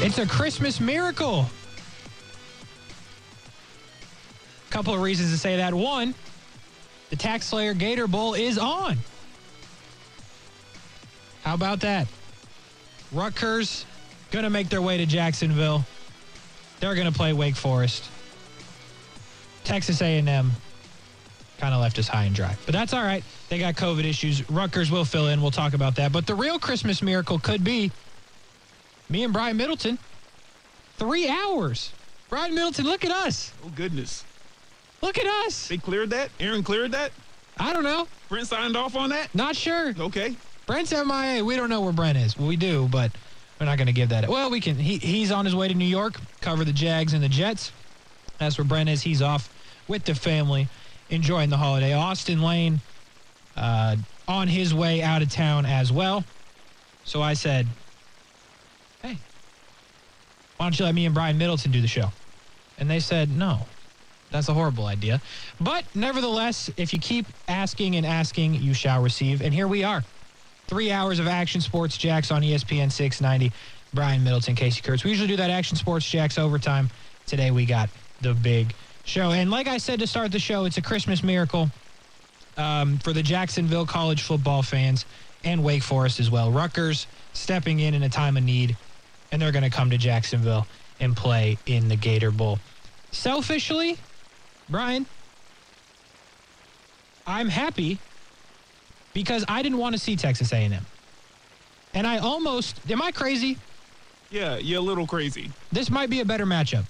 It's a Christmas miracle. A Couple of reasons to say that. One, the TaxSlayer Gator Bowl is on. How about that? Rutgers gonna make their way to Jacksonville. They're gonna play Wake Forest. Texas A&M kind of left us high and dry, but that's all right. They got COVID issues. Rutgers will fill in. We'll talk about that. But the real Christmas miracle could be me and Brian Middleton. Three hours. Brian Middleton, look at us. Oh goodness. Look at us. They cleared that? Aaron cleared that? I don't know. Brent signed off on that? Not sure. Okay. Brent's MIA. We don't know where Brent is. Well, we do, but we're not going to give that. Well, we can. He, he's on his way to New York, cover the Jags and the Jets. That's where Brent is. He's off with the family, enjoying the holiday. Austin Lane uh, on his way out of town as well. So I said, why don't you let me and Brian Middleton do the show? And they said, no, that's a horrible idea. But nevertheless, if you keep asking and asking, you shall receive. And here we are. Three hours of Action Sports Jax on ESPN 690. Brian Middleton, Casey Kurtz. We usually do that Action Sports Jax overtime. Today we got the big show. And like I said to start the show, it's a Christmas miracle um, for the Jacksonville college football fans and Wake Forest as well. Rutgers stepping in in a time of need, and they're going to come to Jacksonville and play in the Gator Bowl. Selfishly, Brian, I'm happy because I didn't want to see Texas A&M. And I almost, am I crazy? Yeah, you're a little crazy. This might be a better matchup.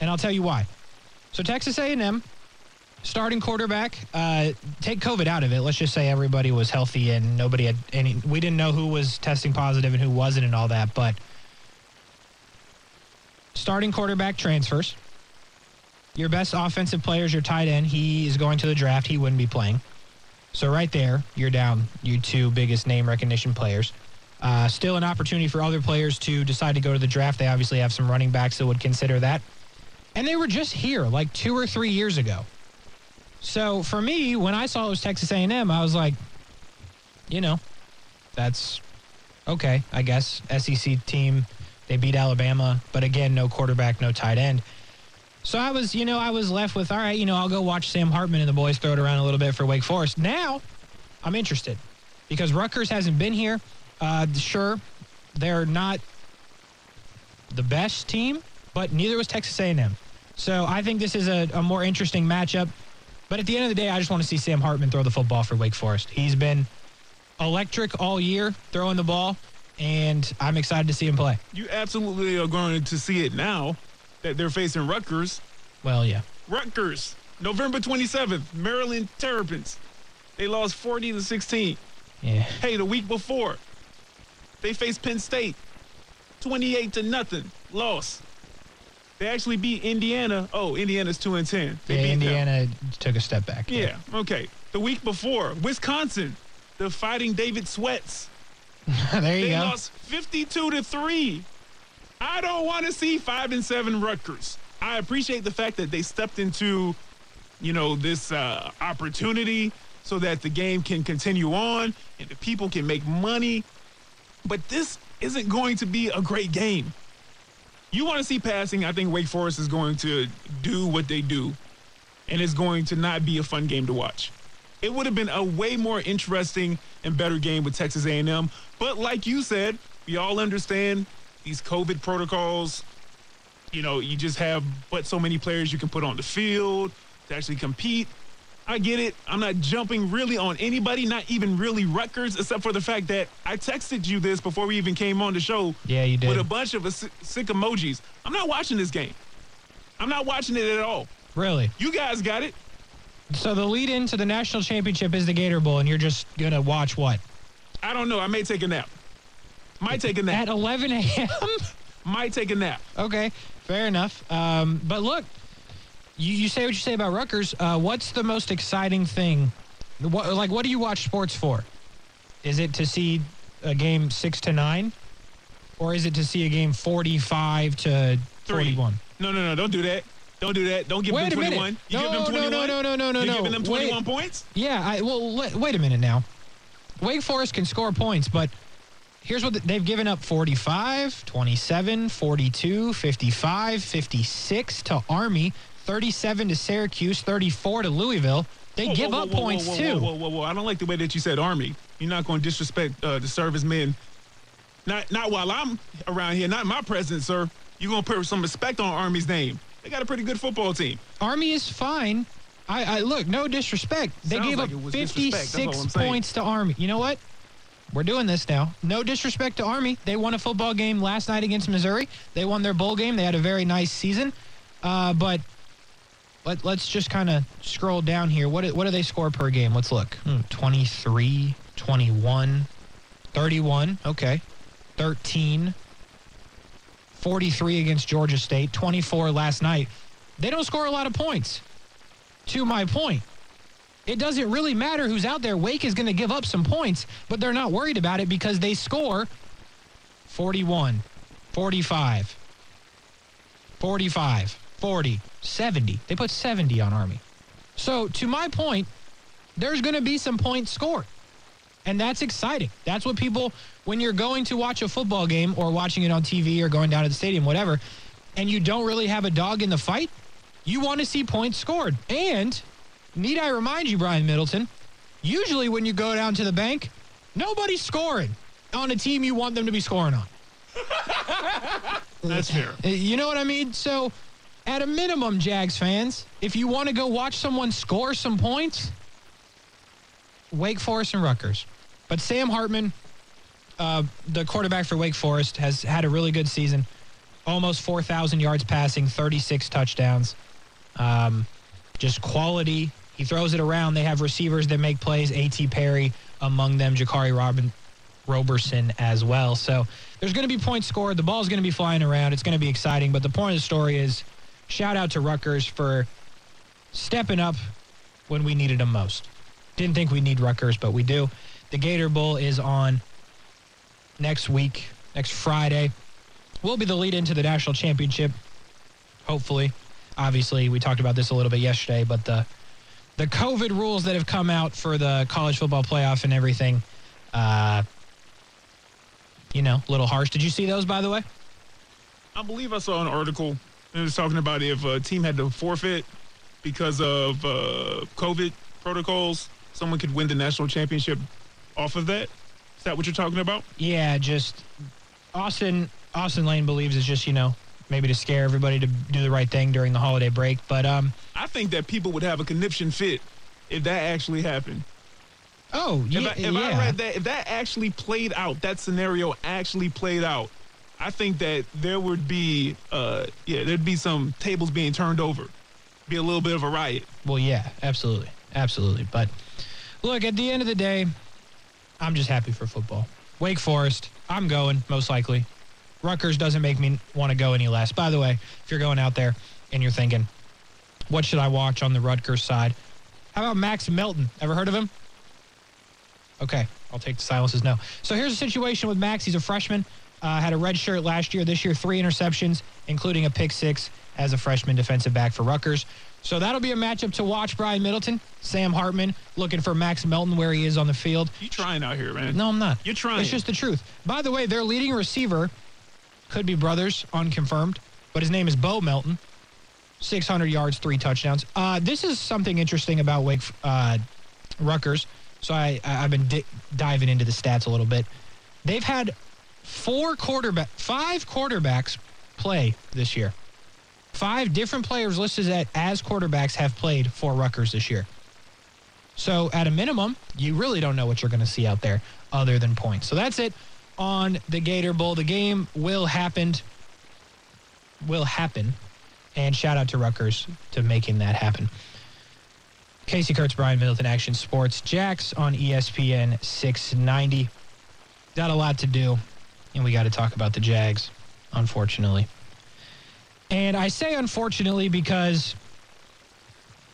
And I'll tell you why. So Texas A&M starting quarterback, uh, take COVID out of it. Let's just say everybody was healthy and nobody had any. We didn't know who was testing positive and who wasn't and all that. But starting quarterback transfers. Your best offensive player is your tight end. He is going to the draft. He wouldn't be playing. So right there, you're down your two biggest name recognition players. Uh, still an opportunity for other players to decide to go to the draft. They obviously have some running backs that would consider that. And they were just here like two or three years ago. So for me, when I saw it was Texas A&M, I was like, you know, that's okay, I guess. SEC team, they beat Alabama, but again, no quarterback, no tight end. So I was, you know, I was left with, all right, you know, I'll go watch Sam Hartman and the boys throw it around a little bit for Wake Forest. Now, I'm interested because Rutgers hasn't been here. Uh, sure, they're not the best team, but neither was Texas A&M. So I think this is a, a more interesting matchup. But at the end of the day, I just want to see Sam Hartman throw the football for Wake Forest. He's been electric all year throwing the ball, and I'm excited to see him play. You absolutely are going to see it now that they're facing Rutgers. Well, yeah. Rutgers, November 27th, Maryland Terrapins. They lost 40 to 16. Yeah. Hey, the week before, they faced Penn State, 28 to nothing, loss. They actually beat Indiana. Oh, Indiana's 2 and 10. They yeah beat them. Indiana took a step back. Yeah, okay. The week before, Wisconsin, the fighting David Sweats. there you They go. lost 52 to 3. I don't want to see 5 and 7 Rutgers. I appreciate the fact that they stepped into, you know, this uh, opportunity so that the game can continue on and the people can make money. But this isn't going to be a great game. You want to see passing, I think Wake Forest is going to do what they do and it's going to not be a fun game to watch. It would have been a way more interesting and better game with Texas A&M, but like you said, we all understand these COVID protocols. You know, you just have but so many players you can put on the field to actually compete. I get it. I'm not jumping really on anybody, not even really Rutgers, except for the fact that I texted you this before we even came on the show. Yeah, you did. With a bunch of sick sick emojis. I'm not watching this game. I'm not watching it at all. Really? You guys got it. So the lead into the national championship is the Gator Bowl, and you're just going to watch what? I don't know. I may take a nap. Might take a nap. At 11 a.m.? Might take a nap. Okay, fair enough. Um, but look, you, you say what you say about Rutgers. Uh, what's the most exciting thing? What, like, what do you watch sports for? Is it to see a game six to nine, or is it to see a game forty-five to Three. forty-one? No, no, no. Don't do that. Don't do that. Don't give Wait them minute. 21. You No, give them no, 21. no, no, no, no, no, You no. giving them Wait. 21 points? Yeah, I, well, let, wait a minute now. Wake Forest can score points, but here's what the, they've given up 45, 27, 42, 55, 56 to Army, 37 to Syracuse, 34 to Louisville. They Whoa, give whoa, up whoa, points too. Whoa, whoa, whoa, whoa. I don't like the way that you said Army. You're not going to disrespect uh, the servicemen. Not, not while I'm around here. Not in my presence, sir. You're going to put some respect on Army's name. They got a pretty good football team. Army is fine. I, I look, no disrespect. They Sounds gave like up it was disrespect. That's all 56 points to Army. You know what? We're doing this now. No disrespect to Army. They won a football game last night against Missouri. They won their bowl game. They had a very nice season. Uh, but let, let's just kind of scroll down here. What, what do they score per game? Let's look. Hmm, 23, 21, 31. Okay. 13, 43 against Georgia State, 24 last night. They don't score a lot of points. To my point, it doesn't really matter who's out there. Wake is going to give up some points, but they're not worried about it because they score 41, 45, 45, 40, 70. They put 70 on Army. So, to my point, there's going to be some points scored. And that's exciting. That's what people, when you're going to watch a football game or watching it on TV or going down to the stadium, whatever, and you don't really have a dog in the fight, you want to see points scored. And need I remind you, Brian Middleton, usually when you go down to the bank, nobody's scoring on a team you want them to be scoring on. That's fair. You know what I mean? So, at a minimum, Jags fans, if you want to go watch someone score some points, Wake Forest and Rutgers. But Sam Hartman, uh, the quarterback for Wake Forest, has had a really good season. Almost 4,000 yards passing, 36 touchdowns. Um, just quality. He throws it around. They have receivers that make plays. A.T. Perry among them, Jaquarii Robin, Roberson as well. So there's going to be points scored. The ball's going to be flying around. It's going to be exciting. But the point of the story is shout out to Rutgers for stepping up when we needed them most. Didn't think we need Rutgers, but we do. The Gator Bowl is on next week, next Friday. Will be the lead into the national championship, hopefully. Obviously, we talked about this a little bit yesterday, but the the COVID rules that have come out for the college football playoff and everything, uh, you know, a little harsh. Did you see those, by the way? I believe I saw an article that was talking about if a team had to forfeit because of uh, COVID protocols, someone could win the national championship off of that. Is that what you're talking about? Yeah, just Austin. Austin Lane believes it's just you know maybe to scare everybody to do the right thing during the holiday break. But um, I think that people would have a conniption fit if that actually happened. oh If, yeah, I, if yeah. I read that, if that actually played out, that scenario actually played out, I think that there would be, uh, yeah, there'd be some tables being turned over, be a little bit of a riot. Well, yeah, absolutely, absolutely. But look, at the end of the day, I'm just happy for football. Wake Forest, I'm going most likely. Rutgers doesn't make me want to go any less. By the way, if you're going out there and you're thinking, what should I watch on the Rutgers side? How about Max Melton? Ever heard of him? Okay, I'll take the silence as no. So here's the situation with Max. He's a freshman. Uh, had a red shirt last year. This year, three interceptions, including a pick six as a freshman defensive back for Rutgers. So that'll be a matchup to watch. Brian Middleton, Sam Hartman, looking for Max Melton where he is on the field. You trying out here, man? No, I'm not. You're trying. It's just the truth. By the way, their leading receiver could be brothers, unconfirmed, but his name is Bo Melton. 600 yards, three touchdowns. Uh, this is something interesting about Wake uh, Rutgers. So I, I- I've been di- diving into the stats a little bit. They've had four quarterback, five quarterbacks play this year. Five different players listed as quarterbacks have played for Rutgers this year. So at a minimum, you really don't know what you're going to see out there other than points. So that's it on the Gator Bowl. The game will happen. Will happen. And shout out to Rutgers to making that happen. Casey Kurtz, Brian Middleton, Action Sports, Jax on ESPN 690. Got a lot to do, and we got to talk about the Jags. unfortunately. And I say unfortunately because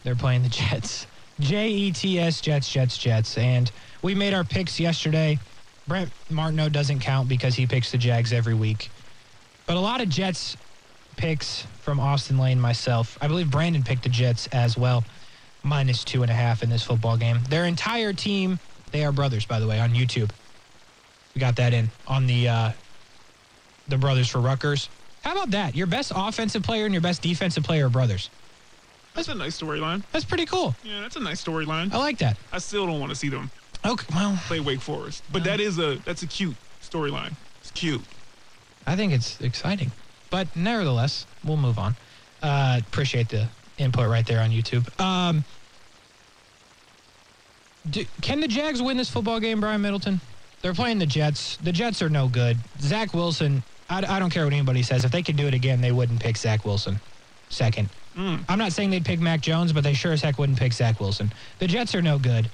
they're playing the Jets. J E T S, Jets, Jets, Jets. And we made our picks yesterday. Brent Martineau doesn't count because he picks the Jags every week. But a lot of Jets picks from Austin Lane, myself. I believe Brandon picked the Jets as well, minus two and a half in this football game. Their entire team, they are brothers, by the way, on YouTube. We got that in on the uh, the brothers for Rutgers. How about that? Your best offensive player and your best defensive player are brothers. That's a nice storyline. That's pretty cool. Yeah, that's a nice storyline. I like that. I still don't want to see them Okay, well, play Wake Forest, but that is a that's a cute storyline. It's cute. I think it's exciting. But nevertheless, we'll move on. Uh, appreciate the input right there on YouTube. Um, do, can the Jags win this football game, Brian Middleton? They're playing the Jets. The Jets are no good. Zach Wilson, I, I don't care what anybody says. If they could do it again, they wouldn't pick Zach Wilson second. I'm not saying they'd pick Mac Jones, but they sure as heck wouldn't pick Zach Wilson. The Jets are no good.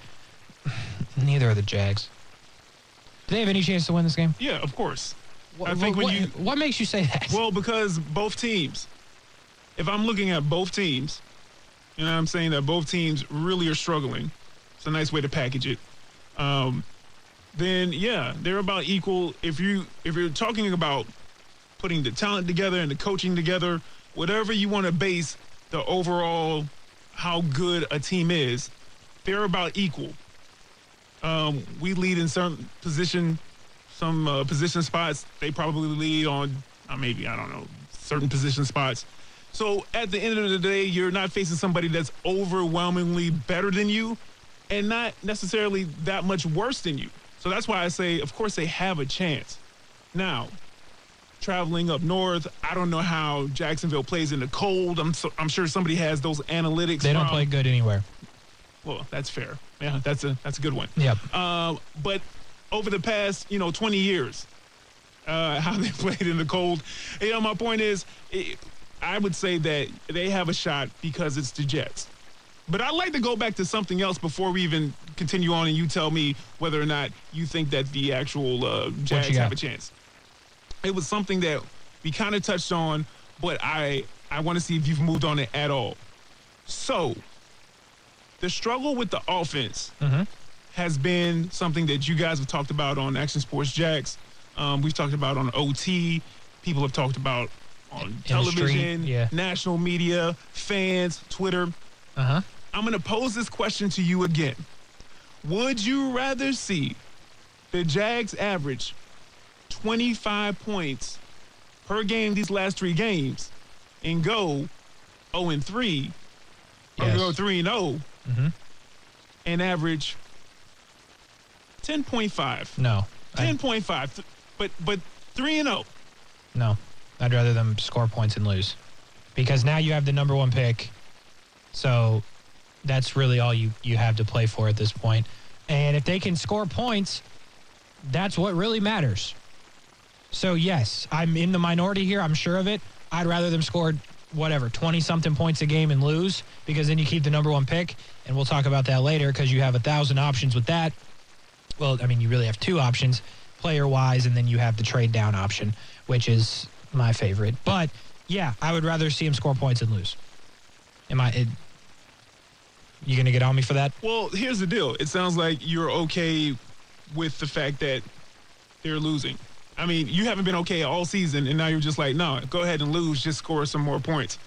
Neither are the Jags. Do they have any chance to win this game? Yeah, of course. I Wh- think when what, you what makes you say that? Well, because both teams, if I'm looking at both teams, you know, I'm saying that both teams really are struggling. It's a nice way to package it. Um, then yeah, they're about equal. If you if you're talking about putting the talent together and the coaching together, whatever you want to base the overall how good a team is, they're about equal. Um, we lead in certain position, some uh, position spots. They probably lead on uh, maybe I don't know certain position spots. So at the end of the day, you're not facing somebody that's overwhelmingly better than you, and not necessarily that much worse than you. So that's why I say, of course, they have a chance. Now, traveling up north, I don't know how Jacksonville plays in the cold. I'm so, I'm sure somebody has those analytics. They don't from- play good anywhere. Well, that's fair. Yeah, that's a that's a good one. Yep. Um, but over the past, you know, 20 years, uh, how they played in the cold. You know, my point is, eh, I would say that they have a shot because it's the Jets. But I'd like to go back to something else before we even continue on, and you tell me whether or not you think that the actual uh, Jags have a chance. It was something that we kind of touched on, but I I want to see if you've moved on it at all. So, the struggle with the offense has been something that you guys have talked about on Action Sports Jax. Um, we've talked about on OT. People have talked about on television, yeah. national media, fans, Twitter. Uh huh. I'm going to pose this question to you again. Would you rather see the Jags average 25 points per game these last three games and go 0 and 3 or go 3 and 0 Mhm. and average 10.5? No. 10.5. th- But but 3 and oh. 0. no. I'd rather them score points and lose. Because now you have the number one pick. So that's really all you, you have to play for at this point. And if they can score points, that's what really matters. So, yes, I'm in the minority here. I'm sure of it. I'd rather them score whatever, 20 something points a game and lose because then you keep the number one pick. And we'll talk about that later because you have a thousand options with that. Well, I mean, you really have two options player wise, and then you have the trade down option, which is my favorite. But yeah, I would rather see him score points and lose. Am I? It, you gonna get on me for that? Well, here's the deal. It sounds like you're okay with the fact that they're losing. I mean, you haven't been okay all season, and now you're just like, no, go ahead and lose, just score some more points.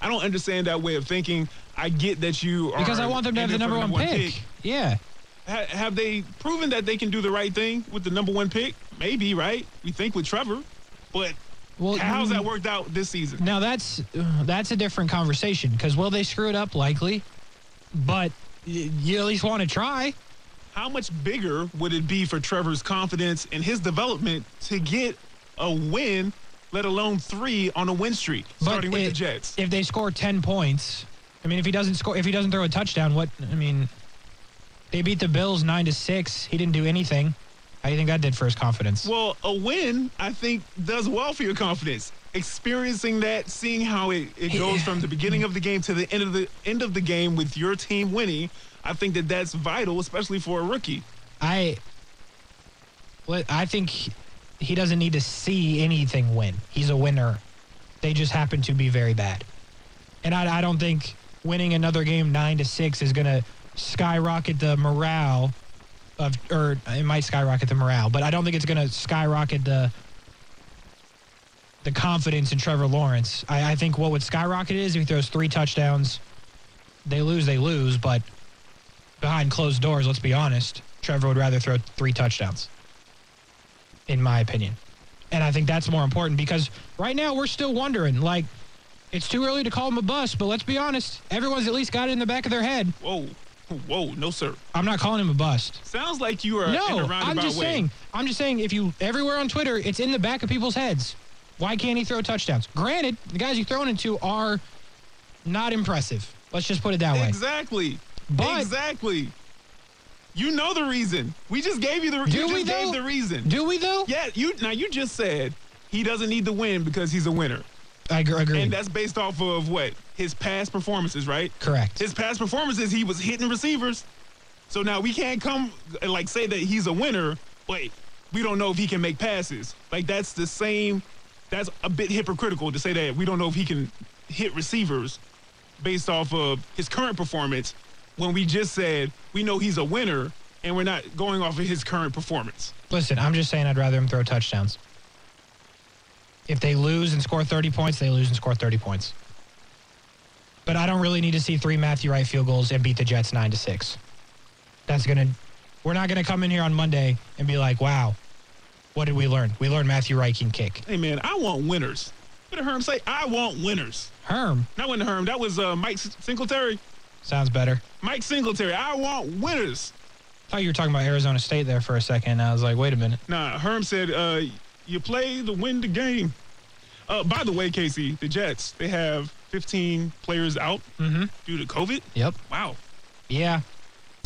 I don't understand that way of thinking. I get that you are Because I want them to have the for number one pick. Yeah. Ha- have they proven that they can do the right thing with the number one pick? Maybe, right? We think with Trevor, but Well, how's that worked out this season? Now that's uh, that's a different conversation because will they screw it up? Likely, but you at least want to try. How much bigger would it be for Trevor's confidence and his development to get a win, let alone three on a win streak, starting with it- the Jets? If they score ten points, I mean, if he doesn't score, if he doesn't throw a touchdown, what? I mean, they beat the Bills nine to six. He didn't do anything. How do you think that did for his confidence? Well, a win, I think, does well for your confidence. Experiencing that, seeing how it, it goes from the beginning of the game to the end of the end of the game with your team winning, I think that that's vital, especially for a rookie. I, what I think he doesn't need to see anything win. He's a winner. They just happen to be very bad. And I, I don't think winning another game nine to six is going to skyrocket the morale of, or it might skyrocket the morale, but I don't think it's going to skyrocket the the confidence in Trevor Lawrence. I, I think what would skyrocket is if he throws three touchdowns. They lose, they lose, but behind closed doors, let's be honest, Trevor would rather throw three touchdowns, in my opinion. And I think that's more important because right now we're still wondering, like, it's too early to call him a bust, but let's be honest, everyone's at least got it in the back of their head. Whoa, whoa, no sir. I'm not calling him a bust. Sounds like you are No, I'm just way. saying. I'm just saying. If you everywhere on Twitter, it's in the back of people's heads. Why can't he throw touchdowns? Granted, the guys he's thrown into are not impressive. Let's just put it that way. Exactly. But- exactly. You know the reason. We just gave you the. Do you just we, gave though? the reason. Do we though? yeah. You now you just said he doesn't need to win because he's a winner, I agree. and that's based off of what his past performances, right? Correct. His past performances, he was hitting receivers. So now we can't come and like say that he's a winner, but we don't know if he can make passes. Like that's the same. That's a bit hypocritical to say that we don't know if he can hit receivers based off of his current performance when we just said we know he's a winner and we're not going off of his current performance. Listen, I'm just saying I'd rather him throw touchdowns. If they lose and score 30 points, they lose and score 30 points. But I don't really need to see three Matthew Wright field goals and beat the Jets nine to six. That's gonna. We're not gonna come in here on Monday and be like, "Wow, what did we learn? We learned Matthew Wright can kick." Hey man, I want winners. What did Herm say? I want winners. Herm That wasn't Herm. That was uh, Mike Singletary. sounds better. Mike Singletary. I want winners. I thought you were talking about Arizona State there for a second. I was like, wait a minute. Nah, Herm said, uh, you play to win the game. Uh, by the way, Casey, the Jets, they have 15 players out Mm-hmm. due to COVID. Yep. Wow. Yeah.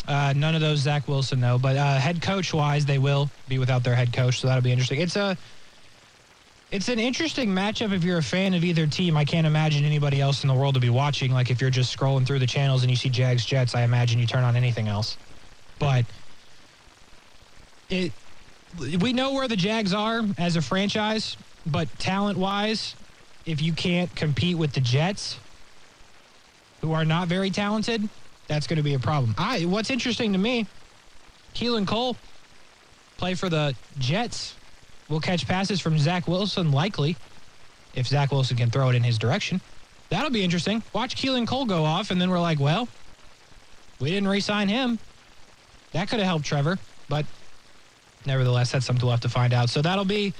Uh, none of those Zach Wilson though, but uh, head coach wise, they will be without their head coach, so that'll be interesting. It's a, it's an interesting matchup if you're a fan of either team. I can't imagine anybody else in the world to be watching. Like if you're just scrolling through the channels and you see Jags Jets, I imagine you turn on anything else. But it, we know where the Jags are as a franchise, but talent wise, if you can't compete with the Jets, who are not very talented, that's going to be a problem. I what's interesting to me, Keelan Cole play for the Jets. Will catch passes from Zach Wilson likely, if Zach Wilson can throw it in his direction. That'll be interesting. Watch Keelan Cole go off, and then we're like, well, we didn't re-sign him. That could have helped Trevor, but nevertheless, that's something we'll have to find out. So that'll be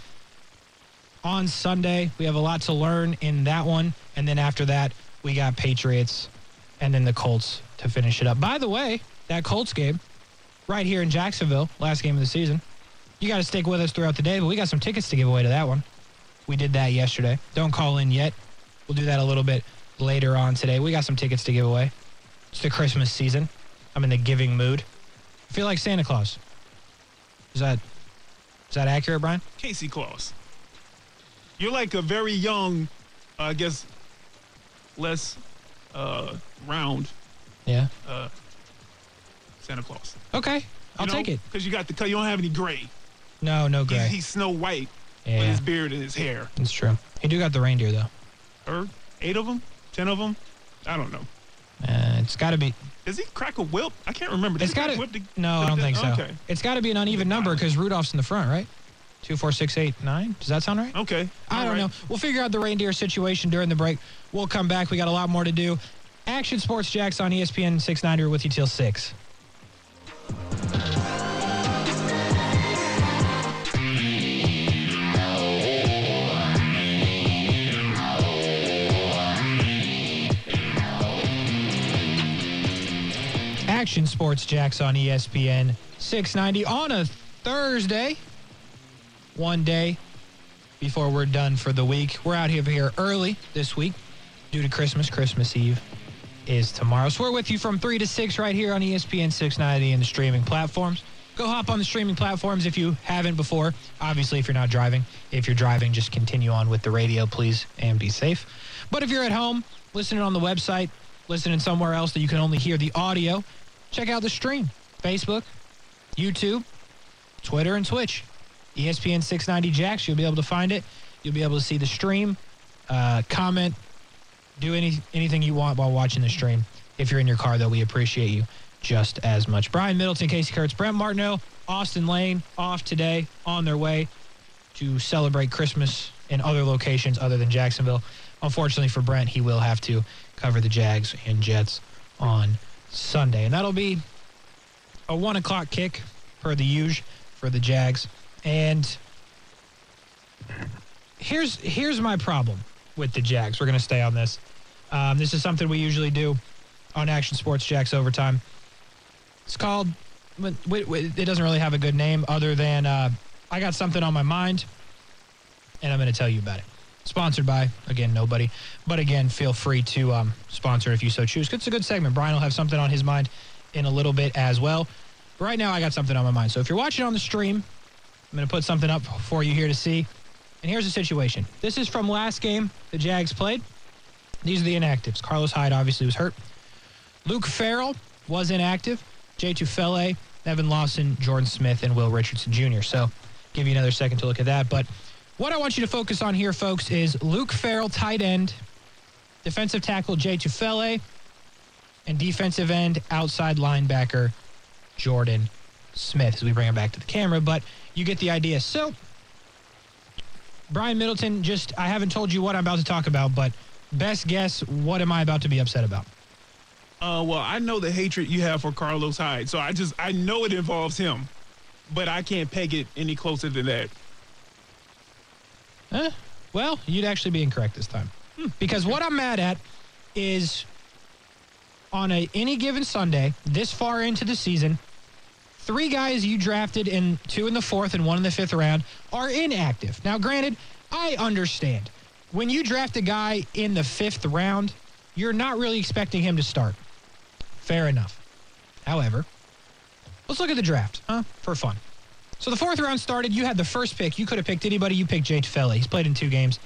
on Sunday. We have a lot to learn in that one. And then after that, we got Patriots and then the Colts to finish it up. By the way, that Colts game right here in Jacksonville, last game of the season. You got to stick with us throughout the day, but we got some tickets to give away to that one. We did that yesterday. Don't call in yet. We'll do that a little bit later on today. We got some tickets to give away. It's the Christmas season. I'm in the giving mood. I feel like Santa Claus. Is that is that accurate, Brian? Casey Claus. You're like a very young, uh, I guess, less uh, round Yeah. uh, Santa Claus. Okay. I'll take it. Because you got the cut. You don't have any gray. No, no He's, gray. he's Snow White with Yeah, his beard and his hair. it's true. He do got the reindeer though. Or eight of them? Ten of them? I don't know. Uh, it's got to be. Does he crack a whip? I can't remember. Does It's got to. a whip to- No, I don't think so. Okay. It's got to be an uneven number because Rudolph's in the front, right? Two, four, six, eight, nine. Does that sound right? Okay. I All don't right. know. We'll figure out the reindeer situation during the break. We'll come back. We got a lot more to do. Action Sports Jax on ESPN 690 are with you till 6. Action Sports Jax on ESPN 690 on a Thursday. One day before we're done for the week. We're out here, here early this week due to Christmas. Christmas Eve is tomorrow. So we're with you from 3 to 6 right here on ESPN 690 and the streaming platforms. Go hop on the streaming platforms if you haven't before. Obviously, if you're not driving. If you're driving, just continue on with the radio, please, and be safe. But if you're at home, listening on the website, listening somewhere else that you can only hear the audio, check out the stream. Facebook, YouTube, Twitter, and Twitch. ESPN 690 Jax. You'll be able to find it. You'll be able to see the stream, uh, comment, do any anything you want while watching the stream. If you're in your car, though, we appreciate you just as much. Brian Middleton, Casey Kurtz, Brent Martineau, Austin Lane off today on their way to celebrate Christmas in other locations other than Jacksonville. Unfortunately for Brent, he will have to cover the Jags and Jets on Sunday. And that'll be a one o'clock kick per the usual for the Jags. And here's here's my problem with the Jags. We're going to stay on this. Um, this is something we usually do on Action Sports Jax Overtime. It's called. It doesn't really have a good name other than uh, I got something on my mind, and I'm going to tell you about it. Sponsored by again nobody, but again feel free to um, sponsor if you so choose. It's a good segment. Brian will have something on his mind in a little bit as well. But right now I got something on my mind. So if you're watching on the stream, I'm going to put something up for you here to see. And here's the situation. This is from last game the Jags played. These are the inactives. Carlos Hyde obviously was hurt. Luke Farrell was inactive. Jay Tufele, Evan Lawson, Jordan Smith, and Will Richardson Jr. So give you another second to look at that. But what I want you to focus on here, folks, is Luke Farrell, tight end, defensive tackle Jay Tufele, and defensive end, outside linebacker Jordan Smith as we bring him back to the camera. But you get the idea. So, Brian Middleton, just I haven't told you what I'm about to talk about, but best guess, what am I about to be upset about? Uh, well, I know the hatred you have for Carlos Hyde, so I just I know it involves him, but I can't peg it any closer than that. Huh? well, you'd actually be incorrect this time, hmm. because what I'm mad at is on a any given Sunday this far into the season, three guys you drafted in two in the fourth and one in the fifth round are inactive. Now, granted, I understand. When you draft a guy in the fifth round, you're not really expecting him to start. Fair enough. However, let's look at the draft, huh? For fun. So the fourth round started. You had the first pick. You could have picked anybody. You picked Jay Tufele. He's played in two games.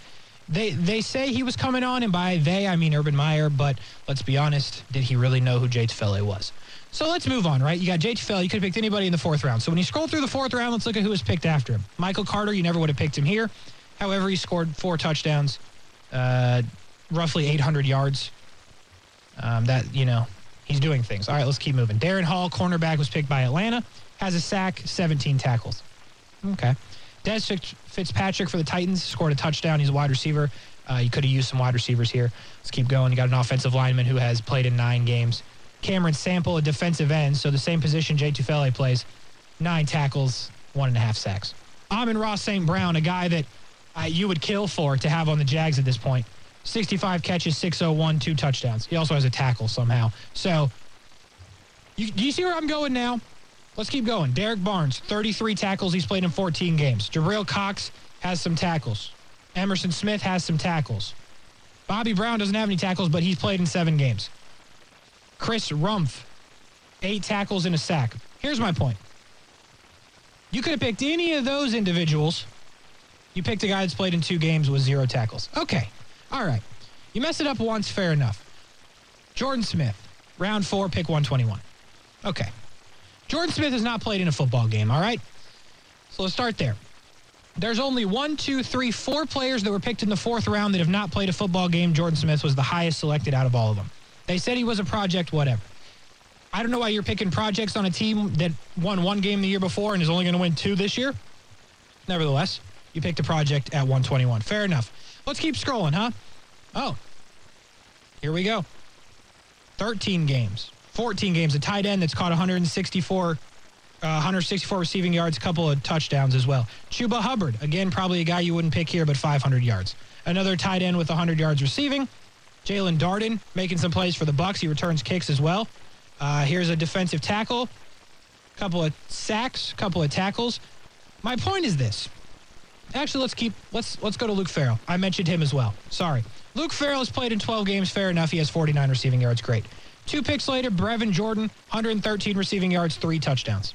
They they say he was coming on, and by they I mean Urban Meyer. But let's be honest, did he really know who Jay Tufele was? So let's move on, right? You got Jay Tufele. You could have picked anybody in the fourth round. So when you scroll through the fourth round, let's look at who was picked after him. Michael Carter, you never would have picked him here. However, he scored four touchdowns, uh, roughly 800 yards. Um, that, you know, he's doing things. All right, let's keep moving. Darren Hall, cornerback, was picked by Atlanta, has a sack, 17 tackles. Okay. Dez Fitzpatrick for the Titans scored a touchdown. He's a wide receiver. Uh, you could have used some wide receivers here. Let's keep going. You got an offensive lineman who has played in nine games. Cameron Sample, a defensive end, so the same position Jay Tufele plays. Nine tackles, one and a half sacks. Amon-Ra St. Brown, a guy that uh, you would kill for to have on the Jags at this point. 65 catches, 601, two touchdowns. He also has a tackle somehow. So, you, do you see where I'm going now? Let's keep going. Derrick Barnes, 33 tackles. He's played in 14 games. Jabril Cox has some tackles. Elerson Smith has some tackles. Bobby Brown doesn't have any tackles, but he's played in seven games. Chris Rumph, eight tackles and a sack. Here's my point. You could have picked any of those individuals. You picked a guy that's played in two games with zero tackles. Okay. All right. You mess it up once, fair enough. Jordan Smith, round four, pick 121. Okay. Jordan Smith has not played in a football game, all right? So let's start there. There's only one, two, three, four players that were picked in the fourth round that have not played a football game. Jordan Smith was the highest selected out of all of them. They said he was a project, whatever. I don't know why you're picking projects on a team that won one game the year before and is only going to win two this year. Nevertheless, you picked a project at 121. Fair enough. Let's keep scrolling, huh? Oh, here we go. 13 games, 14 games. A tight end that's caught 164, uh, 164 receiving yards, a couple of touchdowns as well. Chuba Hubbard, again, probably a guy you wouldn't pick here, but 500 yards. Another tight end with 100 yards receiving. Jaelon Darden making some plays for the Bucs. He returns kicks as well. Uh, here's a defensive tackle, couple of sacks, couple of tackles. My point is this. Actually, let's keep let's let's go to Luke Farrell. I mentioned him as well. Sorry. Luke Farrell has played in 12 games. Fair enough. He has 49 receiving yards. Great. Two picks later, Brevin Jordan, 113 receiving yards, three touchdowns.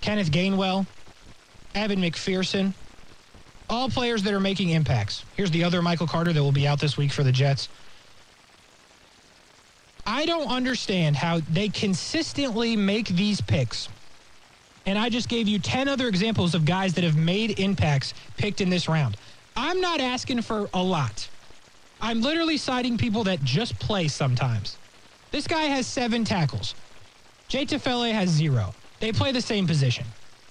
Kenneth Gainwell, Evan McPherson, all players that are making impacts. Here's the other Michael Carter that will be out this week for the Jets. I don't understand how they consistently make these picks And I just gave you 10 other examples of guys that have made impacts picked in this round. I'm not asking for a lot. I'm literally citing people that just play sometimes. This guy has seven tackles. Jay Tufele has zero. They play the same position.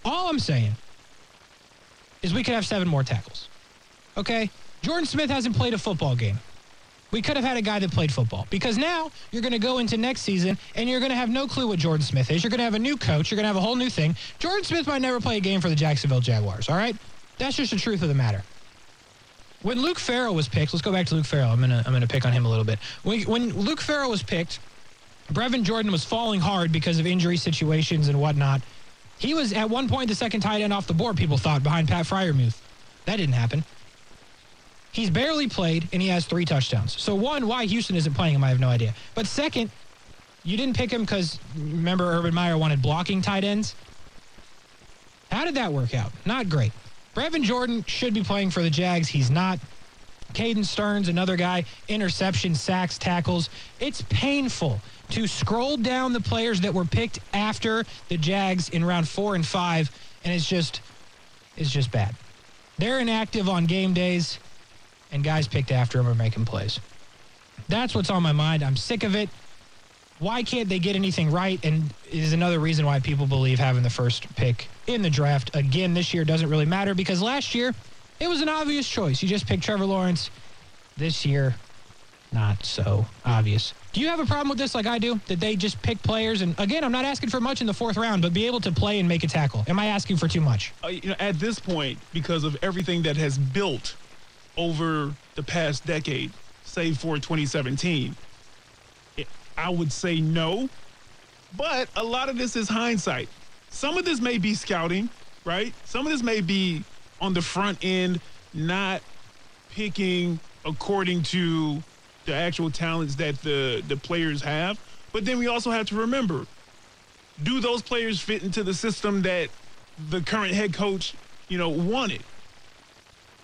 All I'm saying is we could have seven more tackles. Okay? Jordan Smith hasn't played a football game. We could have had a guy that played football because now you're going to go into next season and you're going to have no clue what Jordan Smith is. You're going to have a new coach. You're going to have a whole new thing. Jordan Smith might never play a game for the Jacksonville Jaguars, all right? That's just the truth of the matter. When Luke Farrell was picked, let's go back to Luke Farrell. I'm going to I'm to pick on him a little bit. When, when Luke Farrell was picked, Brevin Jordan was falling hard because of injury situations and whatnot. He was at one point the second tight end off the board, people thought, behind Pat Freiermuth. That didn't happen. He's barely played, and he has three touchdowns. So, one, why Houston isn't playing him, I have no idea. But second, you didn't pick him because, remember, Urban Meyer wanted blocking tight ends? How did that work out? Not great. Brevin Jordan should be playing for the Jags. He's not. Caden Sterns, another guy, interception, sacks, tackles. It's painful to scroll down the players that were picked after the Jags in round four and five, and it's just, it's just bad. They're inactive on game days, and guys picked after them are making plays. That's what's on my mind. I'm sick of it. Why can't they get anything right? And is another reason why people believe having the first pick in the draft again this year doesn't really matter because last year it was an obvious choice. You just picked Trevor Lawrence. This year, not so obvious. Do you have a problem with this like I do? That they just pick players and again, I'm not asking for much in the fourth round, but be able to play and make a tackle. Am I asking for too much? Uh, you know, at this point, because of everything that has built over the past decade, save for 2017, it, I would say no. But a lot of this is hindsight. Some of this may be scouting, right? Some of this may be on the front end, not picking according to the actual talents that the the players have. But then we also have to remember, do those players fit into the system that the current head coach, you know, wanted?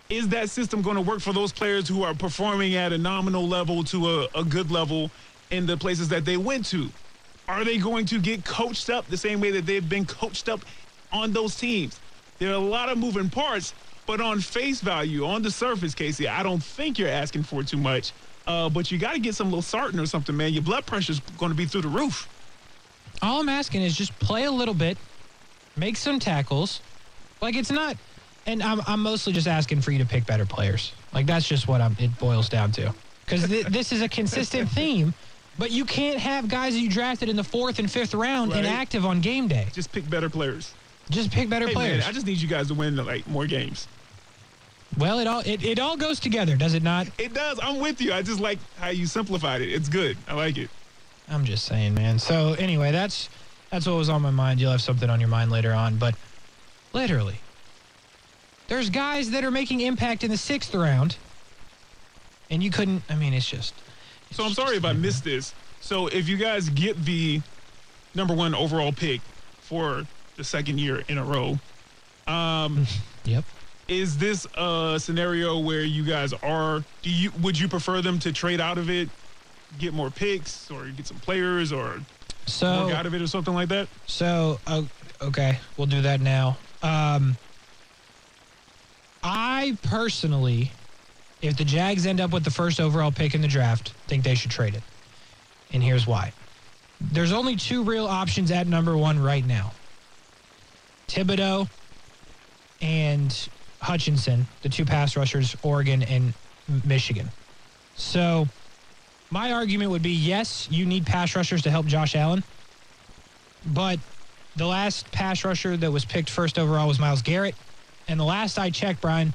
Is that system going to work for those players who are performing at a nominal level to a, a good level in the places that they went to? Are they going to get coached up the same way that they've been coached up on those teams? There are a lot of moving parts, but on face value, on the surface, Casey, I don't think you're asking for too much. Uh, but you got to get some little sartan or something, man. Your blood pressure's going to be through the roof. All I'm asking is just play a little bit, make some tackles. Like it's not, and I'm I'm mostly just asking for you to pick better players. Like that's just what I'm. It boils down to because th- this is a consistent theme. But you can't have guys that you drafted in the fourth and fifth round Right. inactive on game day. Just pick better players. Just pick better Hey, players. man, I just need you guys to win like more games. Well, it all it, it all goes together, does it not? It does. I'm with you. I just like how you simplified it. It's good. I like it. I'm just saying, man. So anyway, that's that's what was on my mind. You'll have something on your mind later on, but literally, there's guys that are making impact in the sixth round, and you couldn't. I mean, it's just. So I'm sorry if I missed this. So if you guys get the number one overall pick for the second year in a row, um, Yep. Is this a scenario where you guys are? Do you would you prefer them to trade out of it, get more picks, or get some players, or So out of it, or something like that? So, uh, okay, we'll do that now. Um, I personally, if the Jags end up with the first overall pick in the draft, think they should trade it. And here's why. There's only two real options at number one right now Thibodeaux and Hutchinson, the two pass rushers, Oregon and Michigan. So, my argument would be yes, you need pass rushers to help Josh Allen. But the last pass rusher that was picked first overall was Myles Garrett. And the last I checked, Brian,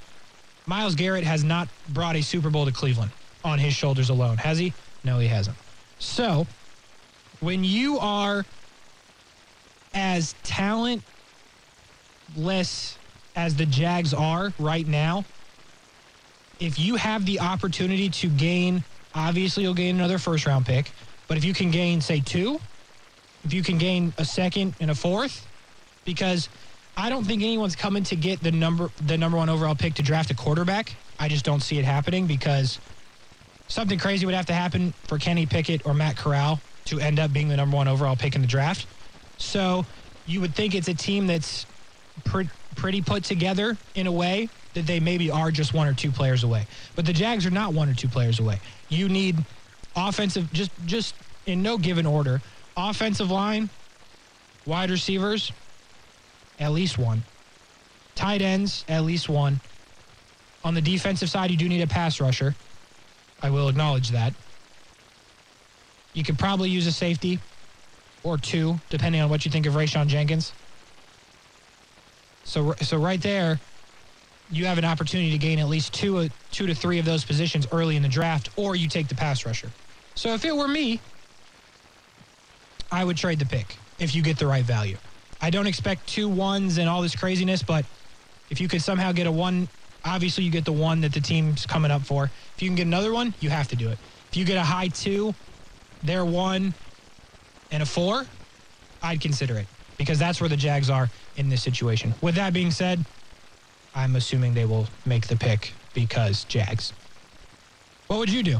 Myles Garrett has not brought a Super Bowl to Cleveland on his shoulders alone. Has he? No, he hasn't. So when you are as talentless as the Jags are right now, if you have the opportunity to gain, obviously you'll gain another first round pick. But if you can gain, say, two, if you can gain a second and a fourth, because I don't think anyone's coming to get the number the number one overall pick to draft a quarterback. I just don't see it happening because something crazy would have to happen for Kenny Pickett or Matt Corral to end up being the number one overall pick in the draft. So you would think it's a team that's pre- pretty put together in a way that they maybe are just one or two players away. But the Jags are not one or two players away. You need offensive, just just in no given order, offensive line, wide receivers, at least one, tight ends, at least one. On the defensive side, you do need a pass rusher. I will acknowledge that. You could probably use a safety or two, depending on what you think of Rayshawn Jenkins. So, so right there, you have an opportunity to gain at least two, uh, two to three of those positions early in the draft, or you take the pass rusher. So if it were me, I would trade the pick if you get the right value. I don't expect two ones and all this craziness, but if you could somehow get a one, obviously you get the one that the team's coming up for. If you can get another one, you have to do it. If you get a high two, they're one, and a four, I'd consider it because that's where the Jags are in this situation. With that being said, I'm assuming they will make the pick because Jags. What would you do?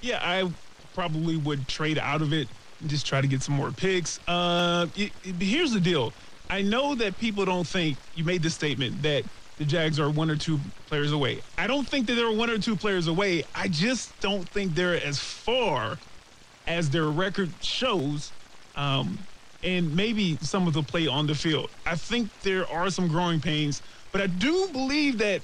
Yeah, I probably would trade out of it and just try to get some more picks. Uh, it, it- here's the deal. I know that people don't think you made the statement that the Jags are one or two players away. I don't think that they're one or two players away. I just don't think they're as far as their record shows, um, and maybe some of the play on the field. I think there are some growing pains, but I do believe that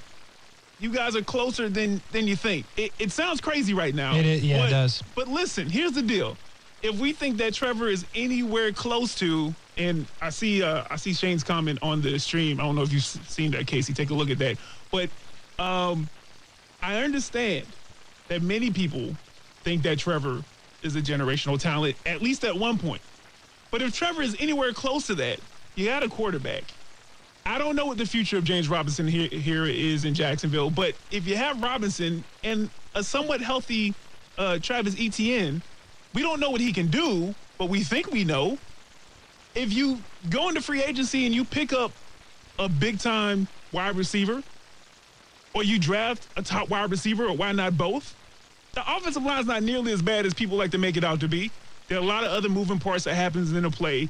you guys are closer than than you think. It, it sounds crazy right now. It is- yeah, it but- does. But listen, here's the deal. If we think that Trevor is anywhere close to, and I see uh, I see Shane's comment on the stream. I don't know if you've seen that, Casey. Take a look at that. But um, I understand that many people think that Trevor is a generational talent, at least at one point. But if Trevor is anywhere close to that, you got a quarterback. I don't know what the future of James Robinson here, here is in Jacksonville, but if you have Robinson and a somewhat healthy uh, Travis Etienne, we don't know what he can do, but we think we know. If you go into free agency and you pick up a big time wide receiver, or you draft a top wide receiver, or why not both? The offensive line is not nearly as bad as people like to make it out to be. There are a lot of other moving parts that happens in a play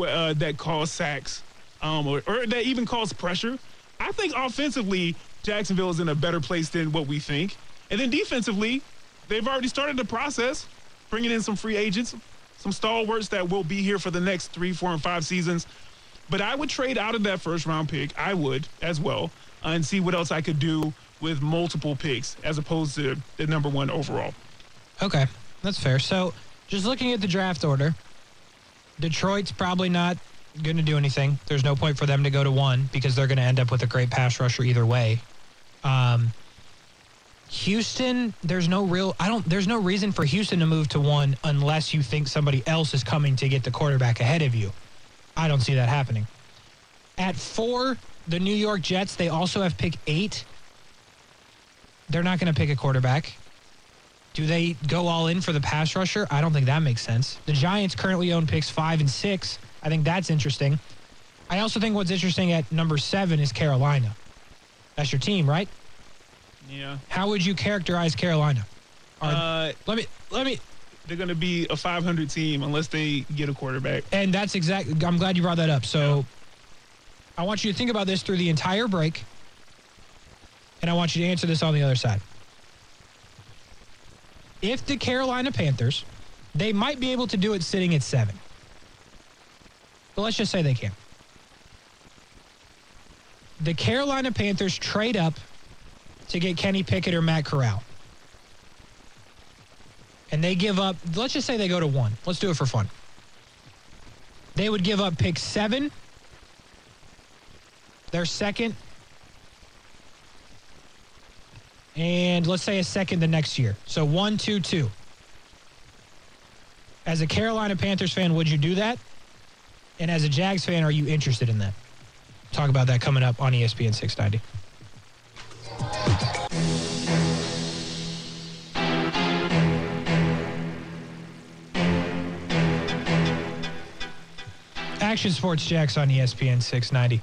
uh, that cause sacks, um, or, or that even cause pressure. I think offensively, Jacksonville is in a better place than what we think. And then defensively, they've already started the process, bringing in some free agents, some stalwarts that will be here for the next three, four, and five seasons. But I would trade out of that first round pick. I would as well, uh, and see what else I could do with multiple picks as opposed to the number one overall. Okay, that's fair. So, just looking at the draft order, Detroit's probably not going to do anything. There's no point for them to go to one because they're going to end up with a great pass rusher either way. Um, Houston, there's no real, I don't, there's no reason for Houston to move to one unless you think somebody else is coming to get the quarterback ahead of you. I don't see that happening. At four, the New York Jets, they also have pick eight. They're not going to pick a quarterback. Do they go all in for the pass rusher? I don't think that makes sense. The Giants currently own picks five and six. I think that's interesting. I also think what's interesting at number seven is Carolina. That's your team, right? Yeah. How would you characterize Carolina? Are- Uh, let me let me they're going to be a 500 team unless they get a quarterback. and that's exactly. I'm glad you brought that up. So I want you to think about this through the entire break. And I want you to answer this on the other side. If the Carolina Panthers, they might be able to do it sitting at seven. But let's just say they can. The Carolina Panthers trade up to get Kenny Pickett or Matt Corral. And they give up, let's just say they go to one. Let's do it for fun. They would give up pick seven, their second, and let's say a second the next year. So one, two, two. As a Carolina Panthers fan, would you do that? And as a Jags fan, are you interested in that? Talk about that coming up on ESPN 690. Action Sports Jax on ESPN 690.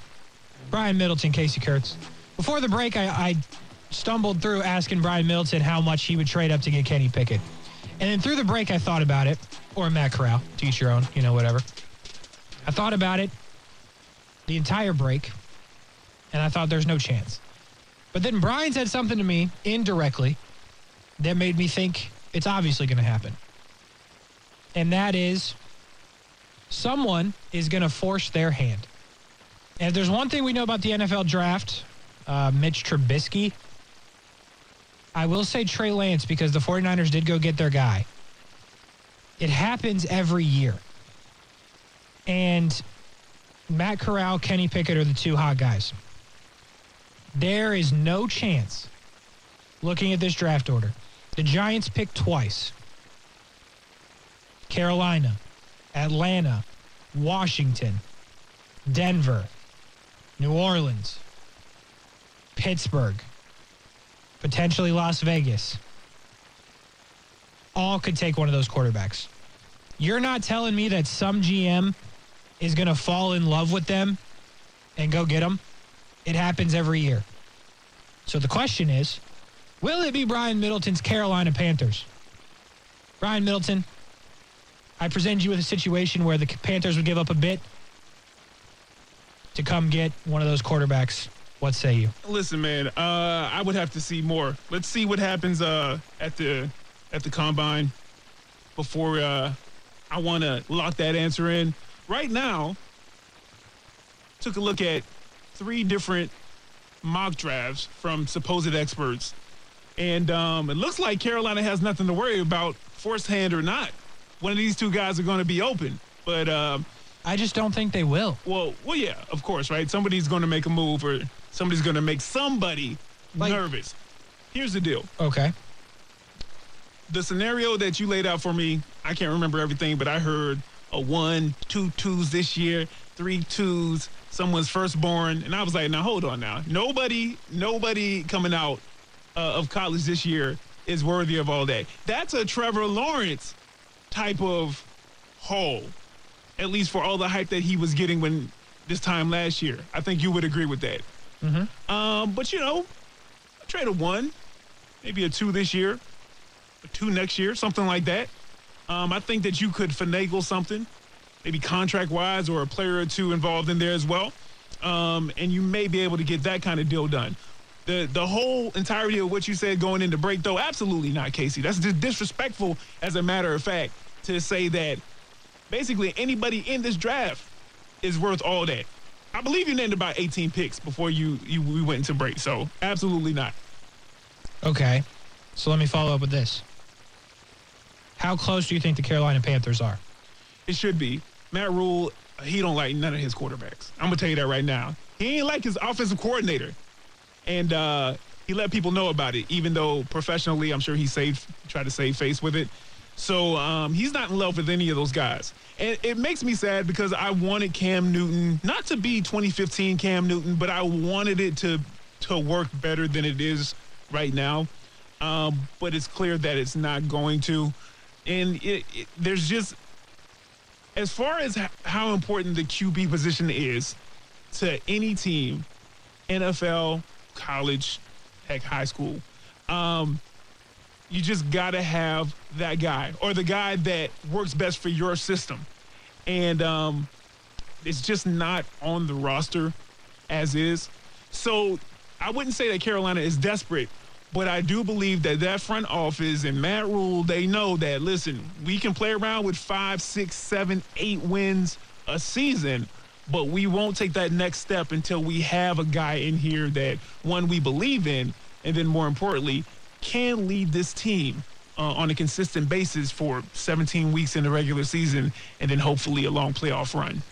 Brian Middleton, Casey Kurtz. Before the break, I, I stumbled through asking Brian Middleton how much he would trade up to get Kenny Pickett. And then through the break, I thought about it, or Matt Corral, teach your own, you know, whatever. I thought about it, the entire break, and I thought there's no chance. But then Brian said something to me indirectly that made me think it's obviously going to happen. And that is someone is going to force their hand. And if there's one thing we know about the NFL draft, uh, Mitch Trubisky, I will say Trey Lance because the 49ers did go get their guy. It happens every year. And Matt Corral, Kenny Pickett are the two hot guys. There is no chance, looking at this draft order, the Giants picked twice. Carolina, Atlanta, Washington, Denver, New Orleans, Pittsburgh, potentially Las Vegas. All could take one of those quarterbacks. You're not telling me that some GM is going to fall in love with them and go get them. It happens every year. So the question is, will it be Brian Middleton's Carolina Panthers? Brian Middleton, I present you with a situation where the Panthers would give up a bit to come get one of those quarterbacks. What say you? Listen, man, uh, I would have to see more. Let's see what happens uh, at the at the combine before uh, I want to lock that answer in. Right now, took a look at three different mock drafts from supposed experts, and um, it looks like Carolina has nothing to worry about, forced hand or not. One of these two guys are going to be open, but. Um, I just don't think they will. Well, well, yeah, of course, right? Somebody's going to make a move, or somebody's going to make somebody Like- nervous. Here's the deal: Okay. the scenario that you laid out for me, I can't remember everything, but I heard a one, two twos this year, three twos, someone's firstborn, and I was like, now hold on, now nobody, nobody coming out uh, of college this year is worthy of all that. That's a Trevor Lawrence type of haul, at least for all the hype that he was getting when this time last year. I think you would agree with that. Um, but you know, I trade a one, maybe a two this year, a two next year, something like that. Um, I think that you could finagle something, maybe contract wise or a player or two involved in there as well. Um, and you may be able to get that kind of deal done. The the whole entirety of what you said going into break, though, absolutely not, Casey. That's just disrespectful, as a matter of fact, to say that basically anybody in this draft is worth all that. I believe you named about 18 picks before you, you we went into break, so absolutely not. Okay. So let me follow up with this. How close do you think the Carolina Panthers are? It should be. Matt Rhule, he don't like none of his quarterbacks. I'm gonna tell you that right now. He ain't like his offensive coordinator, and uh, he let people know about it. Even though professionally, I'm sure he saved, tried to save face with it. So um, he's not in love with any of those guys, and it makes me sad because I wanted Cam Newton not to be 2015 Cam Newton, but I wanted it to to work better than it is right now. Um, but it's clear that it's not going to, and it, it, there's just as far as how important the QB position is to any team, NFL, college, heck, high school, um, you just got to have that guy or the guy that works best for your system. And um, it's just not on the roster as is. So I wouldn't say that Carolina is desperate, but I do believe that that front office and Matt Rhule, they know that, listen, we can play around with five, six, seven, eight wins a season, but we won't take that next step until we have a guy in here that, one, we believe in, and then more importantly, can lead this team uh, on a consistent basis for 17 weeks in the regular season and then hopefully a long playoff run.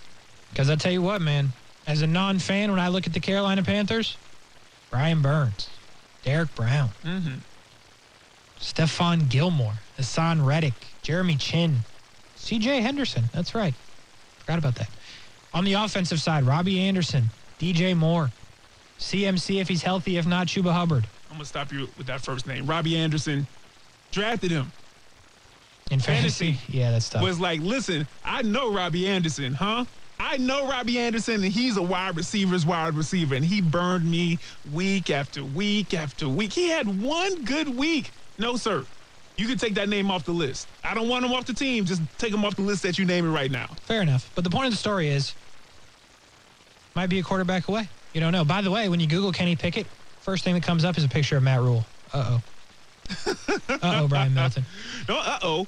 Because I tell you what, man, as a non fan, when I look at the Carolina Panthers, Brian Burns, Derrick Brown, Mm-hmm. Stephon Gilmore, Haason Reddick, Jeremy Chinn, CJ Henderson. That's right. Forgot about that. On the offensive side, Robbie Anderson, DJ Moore, CMC if he's healthy, if not, Chuba Hubbard. I'm going to stop you with that first name. Robbie Anderson drafted him. In fantasy, Fantasy yeah, that's tough. Was like, listen, I know Robbie Anderson, huh? I know Robbie Anderson, and he's a wide receiver's wide receiver, and he burned me week after week after week. He had one good week. No, sir. You can take that name off the list. I don't want him off the team. Just take him off the list that you name it right now. Fair enough. But the point of the story is Might be a quarterback away. You don't know. By the way, when you Google Kenny Pickett, first thing that comes up is a picture of Matt Rhule. Uh oh. uh oh, Brian Middleton. No, uh oh.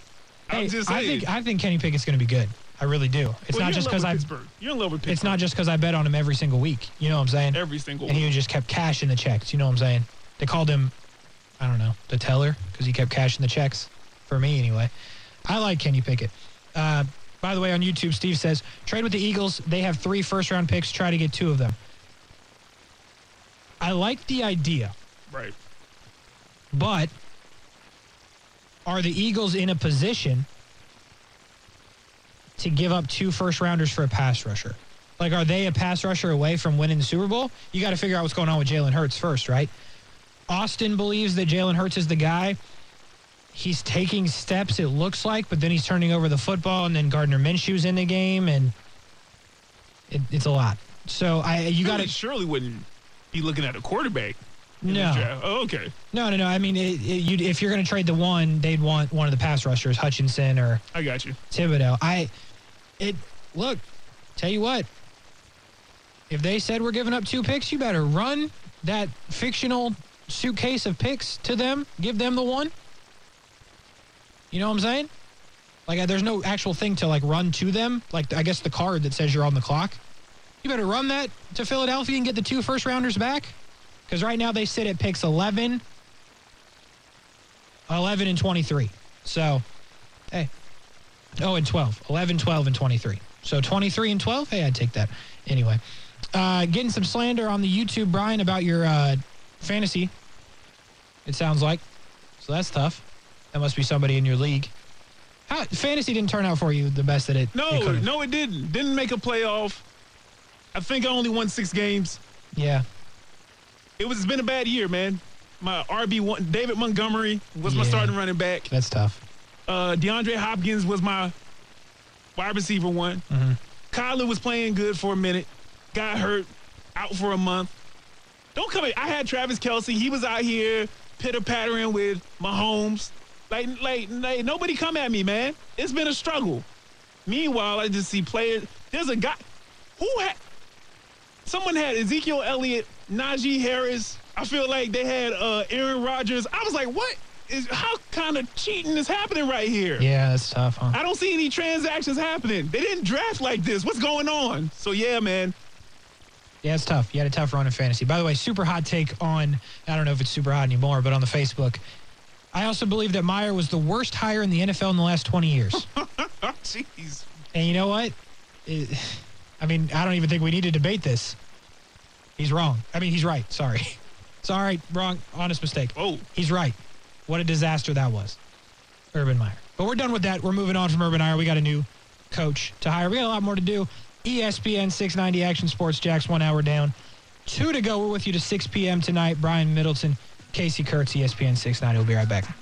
Hey, I'm just I think I think Kenny Pickett's going to be good. I really do. It's Well, not just because I. Pittsburgh. You're in love with Pittsburgh. It's not just because I bet on him every single week. You know what I'm saying? every single. and he just kept cashing the checks. You know what I'm saying? They called him, I don't know, the teller because he kept cashing the checks. For me, anyway. I like Kenny Pickett. Uh, by the way, on YouTube, Steve says trade with the Eagles. They have three first round picks. Try to get two of them. I like the idea, right. but are the Eagles in a position to give up two first rounders for a pass rusher? Like, are they a pass rusher away from winning the Super Bowl? You got to figure out what's going on with Jalen Hurts first, right? Austin believes that Jalen Hurts is the guy. He's taking steps, it looks like, but then he's turning over the football, and then Gardner Minshew's in the game, and it, it's a lot. So I, you got to surely wouldn't be looking at a quarterback. No. Oh, okay. no, no, no. I mean, it, it, you'd, if you're going to trade the one, they'd want one of the pass rushers, Hutchinson or I got you. Thibodeaux. I, it, look, tell you what, if they said we're giving up two picks, you better run that fictional suitcase of picks to them, give them the one. You know what I'm saying? Like, uh, there's no actual thing to like run to them. Like, I guess the card that says you're on the clock. You better run that to Philadelphia and get the two first rounders back. Because right now they sit at picks 11, 11 and 23. So, hey, Oh, and 12. 11, 12, and 23. So 23 and 12? Hey, I'd take that. Anyway, uh, getting some slander on the YouTube, Brian, about your uh, fantasy, it sounds like. So that's tough. That must be somebody in your league. How, fantasy didn't turn out for you the best that it, it No, could've. no, it didn't. Didn't make a playoff. I think I only won six games. Yeah. It was it's been a bad year, man. My RB one, David Montgomery was my starting running back. That's tough. Uh, DeAndre Hopkins was my wide receiver one. Mm-hmm. Kyler was playing good for a minute, got hurt, out for a month. Don't come. At I had Travis Kelce. He was out here pitter pattering with Mahomes. Like, like, like, nobody come at me, man. It's been a struggle. Meanwhile, I just see players. There's a guy who had. Someone had Ezekiel Elliott, Najee Harris. I feel like they had uh, Aaron Rodgers. I was like, what is? How kind of cheating is happening right here? Yeah, that's tough, huh? I don't see any transactions happening. They didn't draft like this. What's going on? So yeah, man. Yeah, it's tough. You had a tough run in fantasy. By the way, super hot take on, I don't know if it's super hot anymore, but on the Facebook. I also believe that Meyer was the worst hire in the NFL in the last 20 years. Jeez. and you know what? It- I mean, I don't even think we need to debate this. He's wrong. I mean, he's right. Sorry. Sorry, wrong. Honest mistake. Oh, He's right. What a disaster that was. Urban Meyer. But we're done with that. We're moving on from Urban Meyer. We got a new coach to hire. We got a lot more to do. ESPN 690 Action Sports Jax, one hour down. Two to go. We're with you to 6 p.m. tonight. Brian Middleton, Casey Kurtz, ESPN 690. We'll be right back.